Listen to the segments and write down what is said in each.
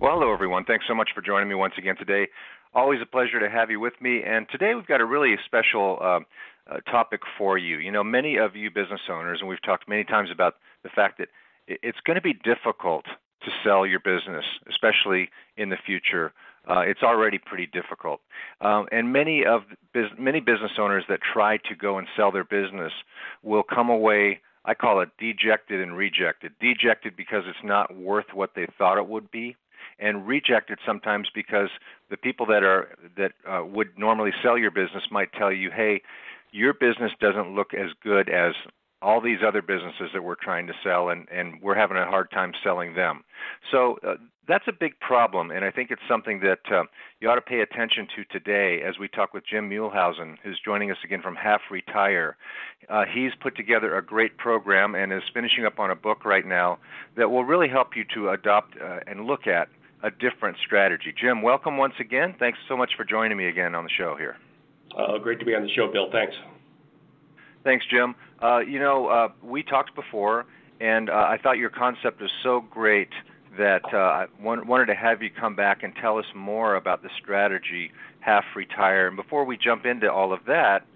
Well, hello, everyone. Thanks so much for joining me once again today. Always a pleasure to have you with me. And today we've got a really special uh, uh, topic for you. You know, many of you business owners, and we've talked many times about the fact that it's going to be difficult to sell your business, especially in the future. Uh, it's already pretty difficult, um, and many of many business owners that try to go and sell their business will come away I call it dejected and rejected. Dejected because it's not worth what they thought it would be, and rejected sometimes because the people that are that uh, would normally sell your business might tell you, "Hey, your business doesn't look as good as all these other businesses that we're trying to sell, and and we're having a hard time selling them." So uh, that's a big problem, and I think it's something that uh, you ought to pay attention to today as we talk with Jim Muehlhausen, who's joining us again from Half Retire. Uh, he's put together a great program and is finishing up on a book right now that will really help you to adopt uh, and look at a different strategy. Jim, welcome once again. Thanks so much for joining me again on the show here. Uh, great to be on the show, Bill. Thanks. Thanks, Jim. Uh, you know, uh, we talked before, and I thought your concept was so great that uh, I wanted to have you come back and tell us more about the strategy half retire. And before we jump into all of that,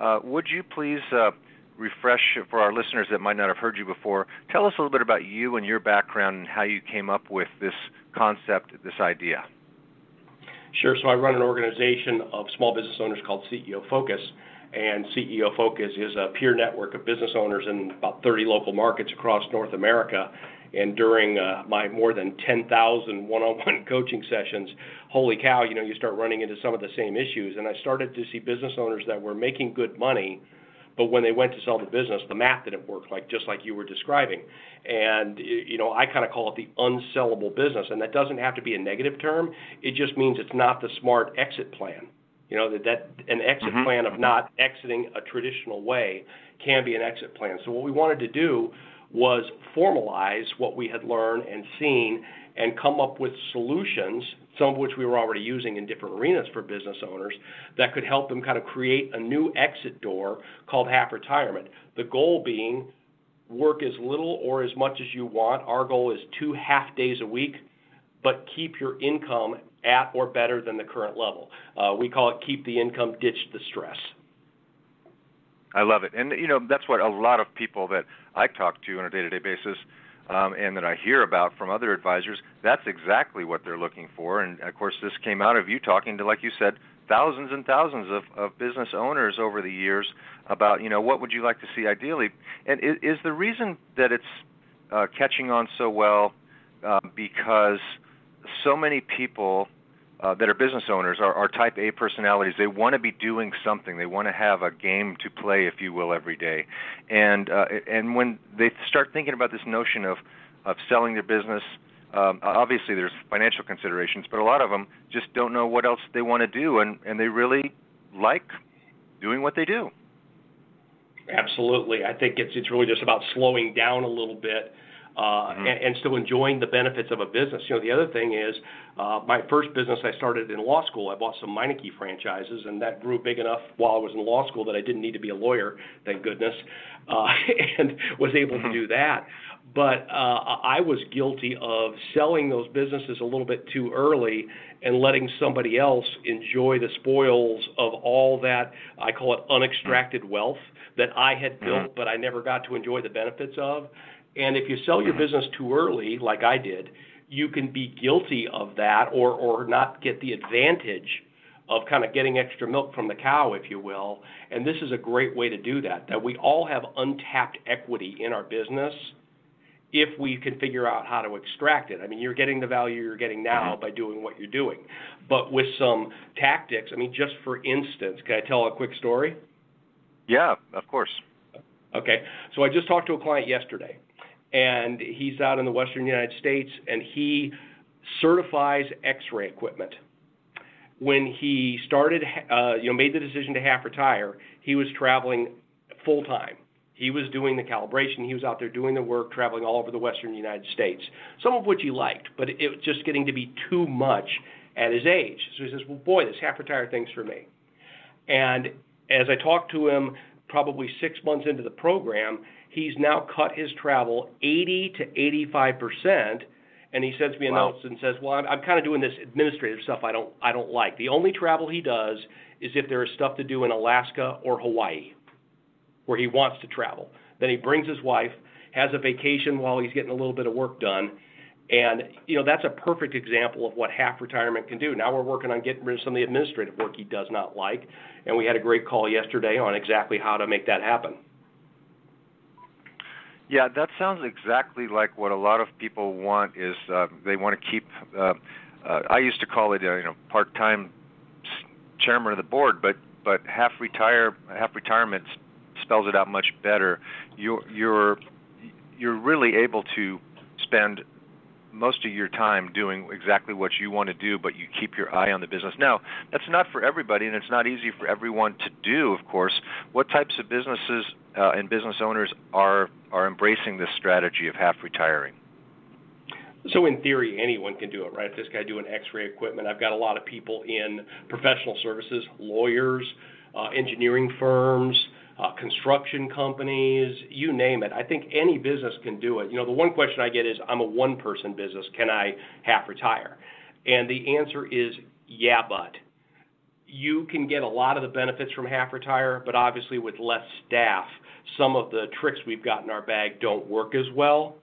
uh, would you please uh, refresh for our listeners that might not have heard you before? Tell us a little bit about you and your background and how you came up with this concept, this idea. Sure. So I run an organization of small business owners called CEO Focus. And CEO Focus is a peer network of business owners in about 30 local markets across North America and during uh, my more than 10,000 one-on-one coaching sessions, holy cow, you know, you start running into some of the same issues. And I started to see business owners that were making good money, but when they went to sell the business, the math didn't work, like just like you were describing. And you know, I kind of call it the unsellable business, and that doesn't have to be a negative term. It just means it's not the smart exit plan. You know that, that an exit mm-hmm. plan of not exiting a traditional way can be an exit plan. So what we wanted to do was formalize what we had learned and seen and come up with solutions, some of which we were already using in different arenas for business owners, that could help them kind of create a new exit door called half retirement. The goal being work as little or as much as you want. Our goal is two half days a week, but keep your income at or better than the current level. Uh, we call it keep the income, ditch the stress. I love it, and you know that's what a lot of people that I talk to on a day-to-day basis, um, and that I hear about from other advisors. That's exactly what they're looking for, and of course, this came out of you talking to, like you said, thousands and thousands of, of business owners over the years about you know what would you like to see ideally, and is, is the reason that it's uh, catching on so well uh, because so many people uh, that are business owners are, are type A personalities. They want to be doing something. They want to have a game to play, if you will, every day. And uh, and when they start thinking about this notion of of selling their business, um, obviously there's financial considerations, but a lot of them just don't know what else they want to do, and and they really like doing what they do. Absolutely, I think it's it's really just about slowing down a little bit uh, mm-hmm. and, and still enjoying the benefits of a business. You know, the other thing is, uh, my first business I started in law school. I bought some Meineke franchises, and that grew big enough while I was in law school that I didn't need to be a lawyer, thank goodness, uh, and was able mm-hmm. to do that. But uh, I was guilty of selling those businesses a little bit too early and letting somebody else enjoy the spoils of all that I call it unextracted wealth that I had built, mm-hmm. but I never got to enjoy the benefits of And if you sell your business too early, like I did, you can be guilty of that or, or not get the advantage of kind of getting extra milk from the cow, if you will. And this is a great way to do that, that we all have untapped equity in our business if we can figure out how to extract it. I mean, you're getting the value you're getting now mm-hmm. by doing what you're doing. But with some tactics, I mean, just for instance, can I tell a quick story? Yeah, of course. Okay. So I just talked to a client yesterday, and he's out in the western United States, and he certifies x-ray equipment. When he started, uh, you know, made the decision to half retire, he was traveling full time he was doing the calibration. He was out there doing the work, traveling all over the western United States, some of which he liked, but it was just getting to be too much at his age. So he says, Well, boy, this half retired thing's for me. And as I talked to him probably six months into the program, he's now cut his travel 80 to 85%. And he sends me a wow. note and says, "Well, I'm, I'm kind of doing this administrative stuff I don't I don't like. The only travel he does is if there is stuff to do in Alaska or Hawaii." where he wants to travel. Then he brings his wife, has a vacation while he's getting a little bit of work done. And you know that's a perfect example of what half retirement can do. Now we're working on getting rid of some of the administrative work he does not like, and we had a great call yesterday on exactly how to make that happen. Yeah, that sounds exactly like what a lot of people want. Is uh, they want to keep? Uh, uh, I used to call it, uh, you know, part-time chairman of the board, but but half retire half retirement spells it out much better. You're you're you're really able to spend most of your time doing exactly what you want to do, but you keep your eye on the business. Now, that's not for everybody, and it's not easy for everyone to do. Of course, what types of businesses uh, and business owners are are embracing this strategy of half retiring? So in theory, anyone can do it, right? This guy doing X-ray equipment. I've got a lot of people in professional services, lawyers, uh, engineering firms, uh, construction companies, you name it. I think any business can do it. You know, the one question I get is, I'm a one-person business. Can I half retire? And the answer is, yeah, but you can get a lot of the benefits from half retire, but obviously with less staff, some of the tricks we've got in our bag don't work as well.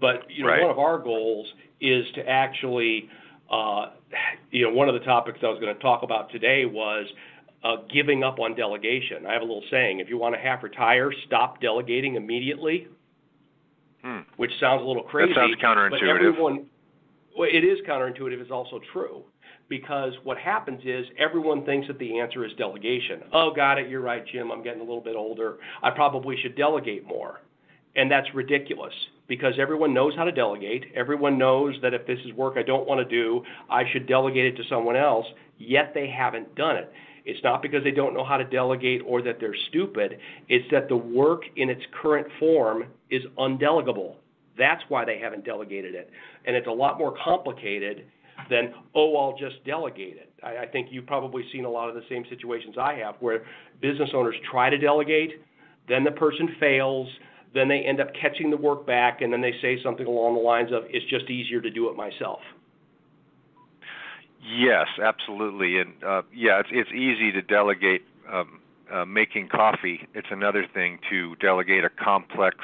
But you know, right. one of our goals is to actually, uh, you know, one of the topics I was going to talk about today was uh, giving up on delegation. I have a little saying: if you want to half retire, stop delegating immediately. Hmm. Which sounds a little crazy. That sounds counterintuitive. But everyone, well, it is counterintuitive. It's also true because what happens is everyone thinks that the answer is delegation. Oh, got it. You're right, Jim. I'm getting a little bit older. I probably should delegate more. And that's ridiculous because everyone knows how to delegate. Everyone knows that if this is work I don't want to do, I should delegate it to someone else, yet they haven't done it. It's not because they don't know how to delegate or that they're stupid. It's that the work in its current form is undelegable. That's why they haven't delegated it. And it's a lot more complicated than, oh, I'll just delegate it. I, I think you've probably seen a lot of the same situations I have where business owners try to delegate, then the person fails, then they end up catching the work back, and then they say something along the lines of, it's just easier to do it myself. Yes, absolutely, and uh, yeah, it's it's easy to delegate um, uh, making coffee. It's another thing to delegate a complex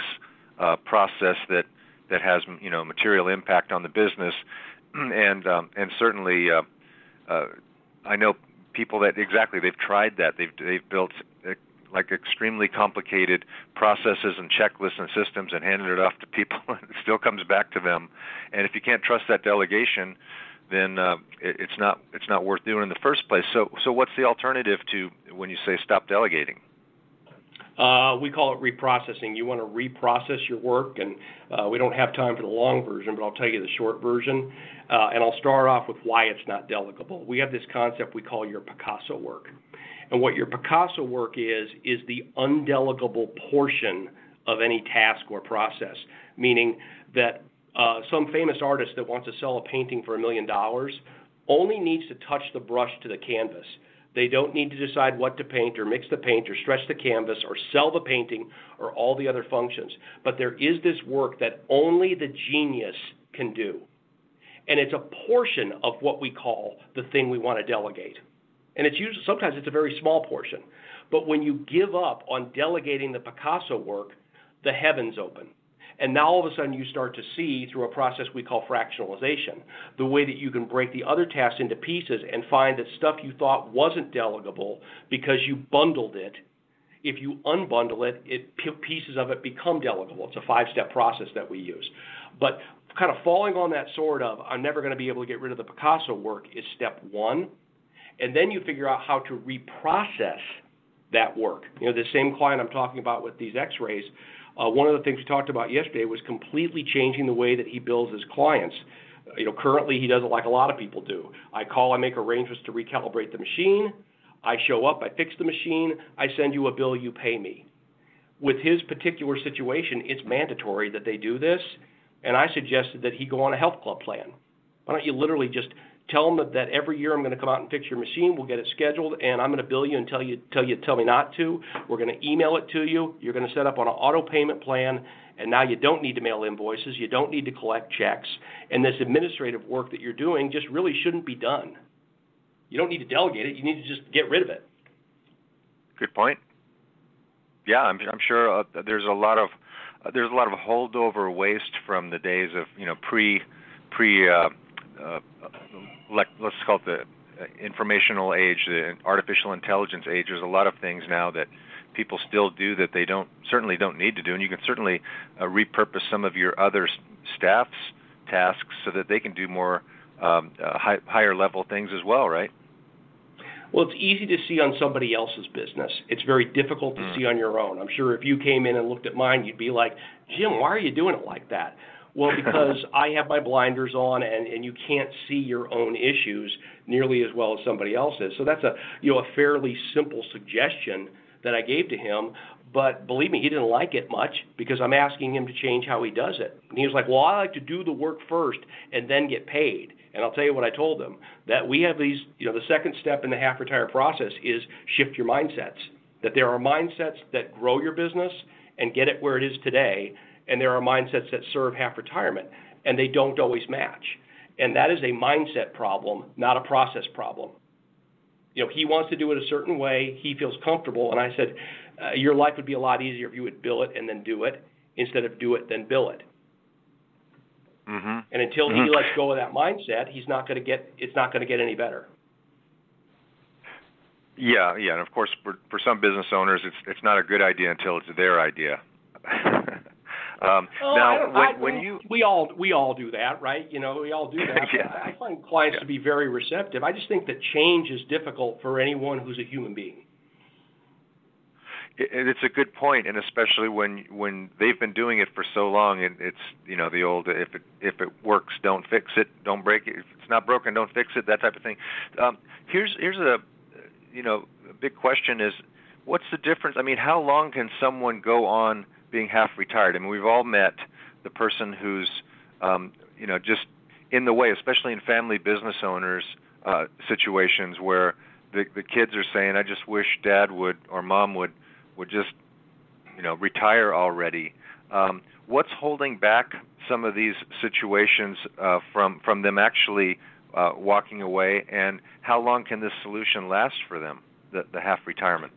uh, process that that has you know material impact on the business, and um, and certainly, uh, uh, I know people that exactly they've tried that. They've they've built uh, like extremely complicated processes and checklists and systems and handed it off to people, and it still comes back to them. And if you can't trust that delegation, then uh, it, it's not it's not worth doing in the first place. So so what's the alternative to when you say stop delegating? Uh, we call it reprocessing. You want to reprocess your work, and uh, we don't have time for the long version, but I'll tell you the short version. Uh, and I'll start off with why it's not delegable. We have this concept we call your Picasso work. And what your Picasso work is, is the undelegable portion of any task or process, meaning that uh, some famous artist that wants to sell a painting for a million dollars only needs to touch the brush to the canvas. They don't need to decide what to paint or mix the paint or stretch the canvas or sell the painting or all the other functions. But there is this work that only the genius can do. And it's a portion of what we call the thing we want to delegate. And it's usually sometimes it's a very small portion. But when you give up on delegating the Picasso work, the heavens open And now all of a sudden you start to see through a process we call fractionalization, the way that you can break the other tasks into pieces and find that stuff you thought wasn't delegable because you bundled it. If you unbundle it, it pieces of it become delegable. It's a five-step process that we use. But kind of falling on that sword of I'm never going to be able to get rid of the Picasso work is step one. And then you figure out how to reprocess that work. You know, the same client I'm talking about with these x-rays, uh, one of the things we talked about yesterday was completely changing the way that he bills his clients. You know, currently he does it like a lot of people do. I call, I make arrangements to recalibrate the machine. I show up, I fix the machine, I send you a bill, you pay me. With his particular situation, it's mandatory that they do this, and I suggested that he go on a health club plan. Why don't you literally just Tell them that, every year I'm going to come out and fix your machine. We'll get it scheduled, and I'm going to bill you and tell you tell you tell me not to. We're going to email it to you. You're going to set up on an auto payment plan, and now you don't need to mail invoices. You don't need to collect checks, and this administrative work that you're doing just really shouldn't be done. You don't need to delegate it. You need to just get rid of it. Good point. Yeah, I'm, I'm sure uh, there's a lot of uh, there's a lot of holdover waste from the days of you know pre pre uh, uh, let, us call it the uh, informational age, the artificial intelligence age. There's a lot of things now that people still do that they don't certainly don't need to do, and you can certainly uh, repurpose some of your other staff's tasks so that they can do more um, uh, high, higher level things as well, right? Well, it's easy to see on somebody else's business. It's very difficult to mm. see on your own. I'm sure if you came in and looked at mine, you'd be like, Jim, why are you doing it like that? Well, because I have my blinders on and, and you can't see your own issues nearly as well as somebody else's. So that's a you know a fairly simple suggestion that I gave to him. But believe me, he didn't like it much because I'm asking him to change how he does it. And he was like, Well, I like to do the work first and then get paid. And I'll tell you what I told him that we have these, you know, the second step in the half retire process is shift your mindsets. That there are mindsets that grow your business and get it where it is today, and there are mindsets that serve half retirement, and they don't always match. And that is a mindset problem, not a process problem. You know, he wants to do it a certain way. He feels comfortable, and I said, uh, your life would be a lot easier if you would bill it and then do it instead of do it then bill it. Mm-hmm. And until mm-hmm. he lets go of that mindset, he's not going to get. It's not going to get any better. Yeah, yeah, and of course, for for some business owners, it's it's not a good idea until it's their idea. Um, oh, now, when, I, when you we all we all do that, right? You know, we all do that. yeah. I find clients yeah. to be very receptive. I just think that change is difficult for anyone who's a human being. it's a good point, and especially when when they've been doing it for so long, and it's you know the old if it if it works, don't fix it, don't break it. If it's not broken, don't fix it. That type of thing. Um, here's here's a you know a big question is what's the difference? I mean, how long can someone go on being half retired. I mean, we've all met the person who's, um, you know, just in the way, especially in family business owners uh, situations where the the kids are saying, "I just wish Dad would or Mom would would just, you know, retire already." Um, what's holding back some of these situations uh, from from them actually uh, walking away, and how long can this solution last for them, the, the half retirement?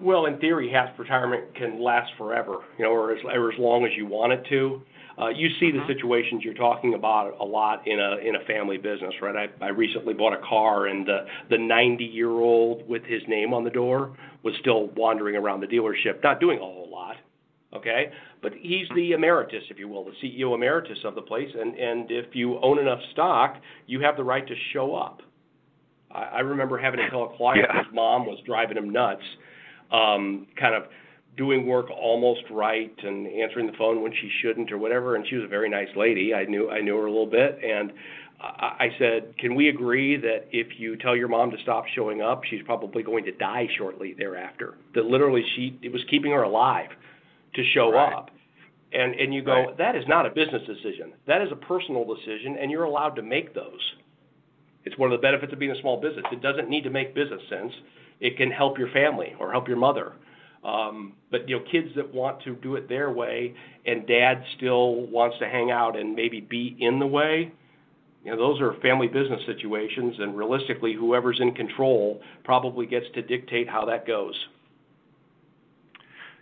Well, in theory, half retirement can last forever, you know, or as, or as long as you want it to. Uh, you see the mm-hmm. situations you're talking about a lot in a in a family business, right? I, I recently bought a car, and the the 90 year old with his name on the door was still wandering around the dealership, not doing a whole lot, okay? But he's the emeritus, if you will, the CEO emeritus of the place, and and if you own enough stock, you have the right to show up. I, I remember having to tell a client yeah. his mom was driving him nuts um, kind of doing work almost right and answering the phone when she shouldn't or whatever. And she was a very nice lady. I knew I knew her a little bit, and I I said, "Can we agree that if you tell your mom to stop showing up, she's probably going to die shortly thereafter? That literally she it was keeping her alive to show right. up." And and you go, right. "That is not a business decision. That is a personal decision, and you're allowed to make those." It's one of the benefits of being a small business. It doesn't need to make business sense it can help your family or help your mother. Um, but you know, kids that want to do it their way, and dad still wants to hang out and maybe be in the way. You know, those are family business situations, and realistically, whoever's in control probably gets to dictate how that goes.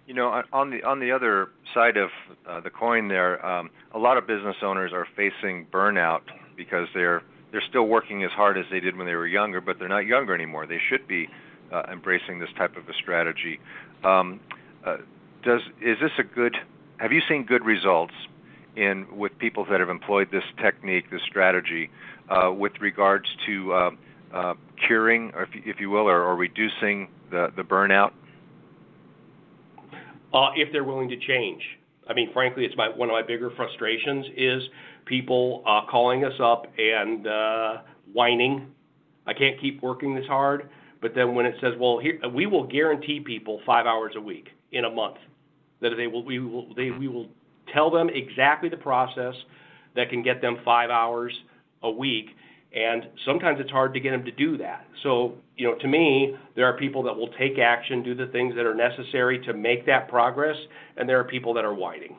You know, on the on the other side of uh, the coin, there, um, a lot of business owners are facing burnout because they're they're still working as hard as they did when they were younger, but they're not younger anymore. They should be uh, embracing this type of a strategy. Um, uh, does is this a good? Have you seen good results in with people that have employed this technique, this strategy, uh, with regards to uh, uh, curing, if, if you will, or, or reducing the the burnout? Uh, if they're willing to change. I mean, frankly, it's my one of my bigger frustrations is people calling us up and whining. I can't keep working this hard. But then when it says, well, here, we will guarantee people five hours a week in a month, that they will, we will, they, we will tell them exactly the process that can get them five hours a week. And sometimes it's hard to get them to do that. So, you know, to me, there are people that will take action, do the things that are necessary to make that progress, and there are people that are whining.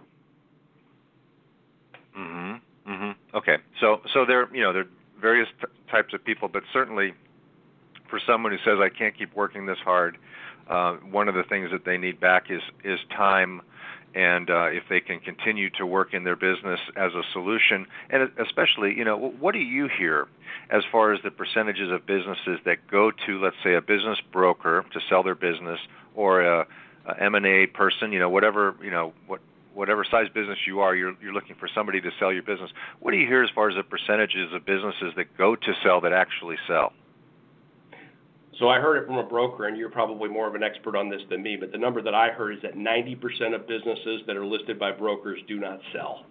Mhm. Mhm. Okay. So, so there, you know, there are various t- types of people, but certainly for someone who says I can't keep working this hard, uh, one of the things that they need back is is time, and uh, if they can continue to work in their business as a solution, and especially, you know, what do you hear as far as the percentages of businesses that go to, let's say, a business broker to sell their business, or a, a M&A person, you know, whatever, you know, what whatever size business you are, you're you're looking for somebody to sell your business. What do you hear as far as the percentages of businesses that go to sell that actually sell? So I heard it from a broker, and you're probably more of an expert on this than me, but the number that I heard is that 90% of businesses that are listed by brokers do not sell.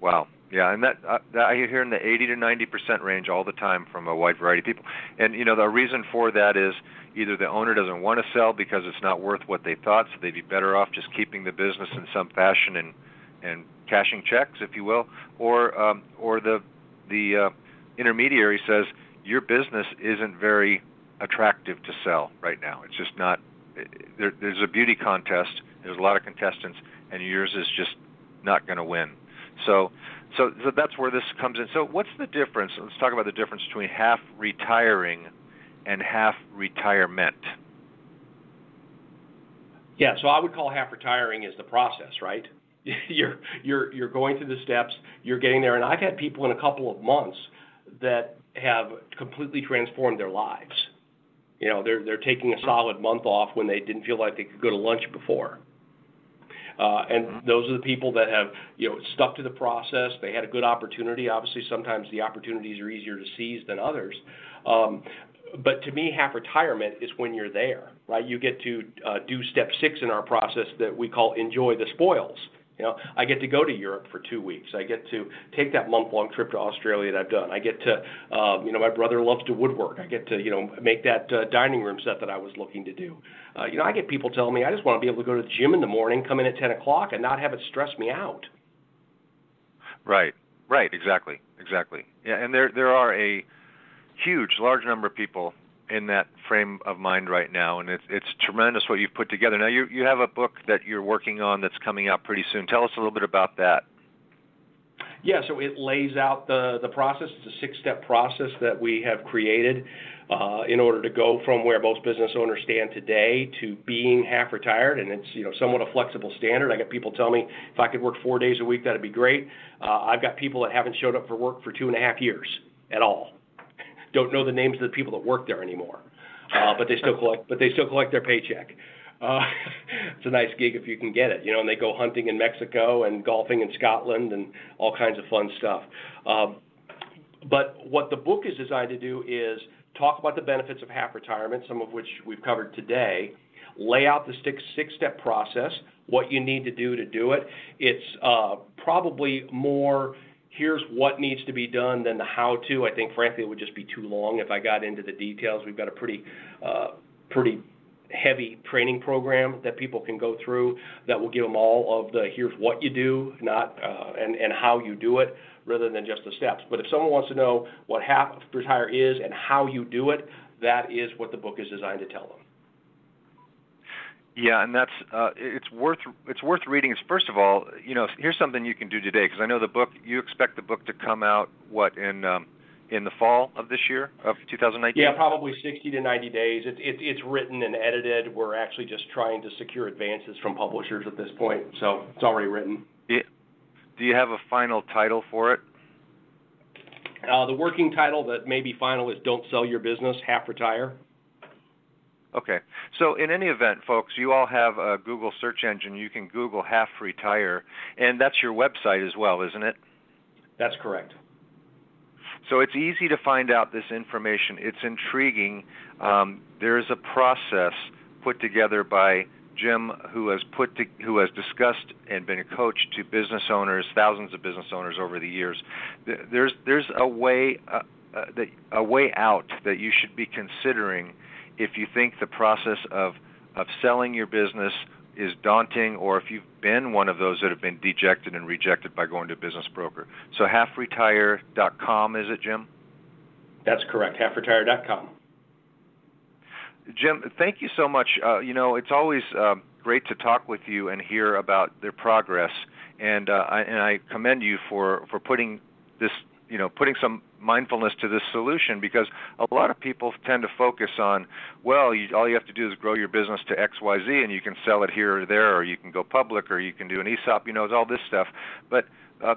Wow. Yeah, and that, uh, that I hear in the 80 to 90 percent range all the time from a wide variety of people. And you know, the reason for that is either the owner doesn't want to sell because it's not worth what they thought, so they'd be better off just keeping the business in some fashion and and cashing checks, if you will, or um, or the the uh, intermediary says your business isn't very attractive to sell right now. It's just not. There, there's a beauty contest. There's a lot of contestants, and yours is just not going to win. So, so, so that's where this comes in. So, what's the difference? Let's talk about the difference between half retiring and half retirement. Yeah, so I would call half retiring is the process, right? you're you're you're going through the steps, you're getting there, and I've had people in a couple of months that have completely transformed their lives. You know, they're they're taking a solid month off when they didn't feel like they could go to lunch before. Uh, and mm-hmm. those are the people that have, you know, stuck to the process. They had a good opportunity. Obviously, sometimes the opportunities are easier to seize than others. Um, but to me, half retirement is when you're there, right? You get to uh, do step six in our process that we call enjoy the spoils. You know, I get to go to Europe for two weeks. I get to take that month-long trip to Australia that I've done. I get to, um, you know, my brother loves to woodwork. I get to, you know, make that uh, dining room set that I was looking to do. Uh, you know, I get people telling me I just want to be able to go to the gym in the morning, come in at 10 o'clock, and not have it stress me out. Right. Right. Exactly. Exactly. Yeah. And there there are a huge, large number of people in that frame of mind right now, and it's it's tremendous what you've put together. Now you you have a book that you're working on that's coming out pretty soon. Tell us a little bit about that. Yeah, so it lays out the the process. It's a six step process that we have created uh, in order to go from where most business owners stand today to being half retired, and it's you know somewhat a flexible standard. I got people tell me if I could work four days a week, that'd be great. Uh, I've got people that haven't showed up for work for two and a half years at all don't know the names of the people that work there anymore, uh, but they still collect. But they still collect their paycheck. Uh, it's a nice gig if you can get it, you know. And they go hunting in Mexico and golfing in Scotland and all kinds of fun stuff. Um, but what the book is designed to do is talk about the benefits of half retirement, some of which we've covered today. Lay out the six, six-step process, what you need to do to do it. It's uh, probably more here's what needs to be done than the how to. I think, frankly, it would just be too long if I got into the details. We've got a pretty, uh, pretty heavy training program that people can go through that will give them all of the here's what you do, not uh, and and how you do it, rather than just the steps. But if someone wants to know what half retire is and how you do it, that is what the book is designed to tell them. Yeah, and that's uh, it's worth it's worth reading. It's first of all, you know, here's something you can do today because I know the book. You expect the book to come out what in um, in the fall of this year of 2019? Yeah, probably 60 to 90 days. It's it, it's written and edited. We're actually just trying to secure advances from publishers at this point, so it's already written. Yeah. Do you have a final title for it? Uh, the working title that may be final is "Don't Sell Your Business, Half Retire." Okay. So in any event, folks, you all have a Google search engine. You can Google half retire, and that's your website as well, isn't it? That's correct. So it's easy to find out this information. It's intriguing. Um, there is a process put together by Jim, who has put to, who has discussed and been a coach to business owners, thousands of business owners over the years. There's there's a way uh, uh, that a way out that you should be considering if you think the process of of selling your business is daunting or if you've been one of those that have been dejected and rejected by going to a business broker. So halfretire.com is it, Jim? That's correct. Halfretire.com. Jim, thank you so much. Uh, you know, it's always uh, great to talk with you and hear about their progress, and uh, I, and I commend you for for putting this, you know, putting some mindfulness to this solution because a lot of people tend to focus on, well, you, all you have to do is grow your business to X, Y, Z, and you can sell it here or there, or you can go public, or you can do an ESOP. You know, it's all this stuff, but uh,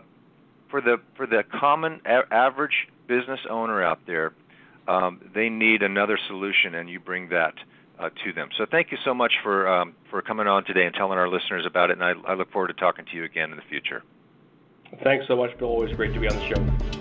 for the for the common a- average business owner out there um, they need another solution, and you bring that uh, to them. So thank you so much for um, for coming on today and telling our listeners about it. And I, I, look forward to talking to you again in the future. Thanks so much, Bill. Always great to be on the show.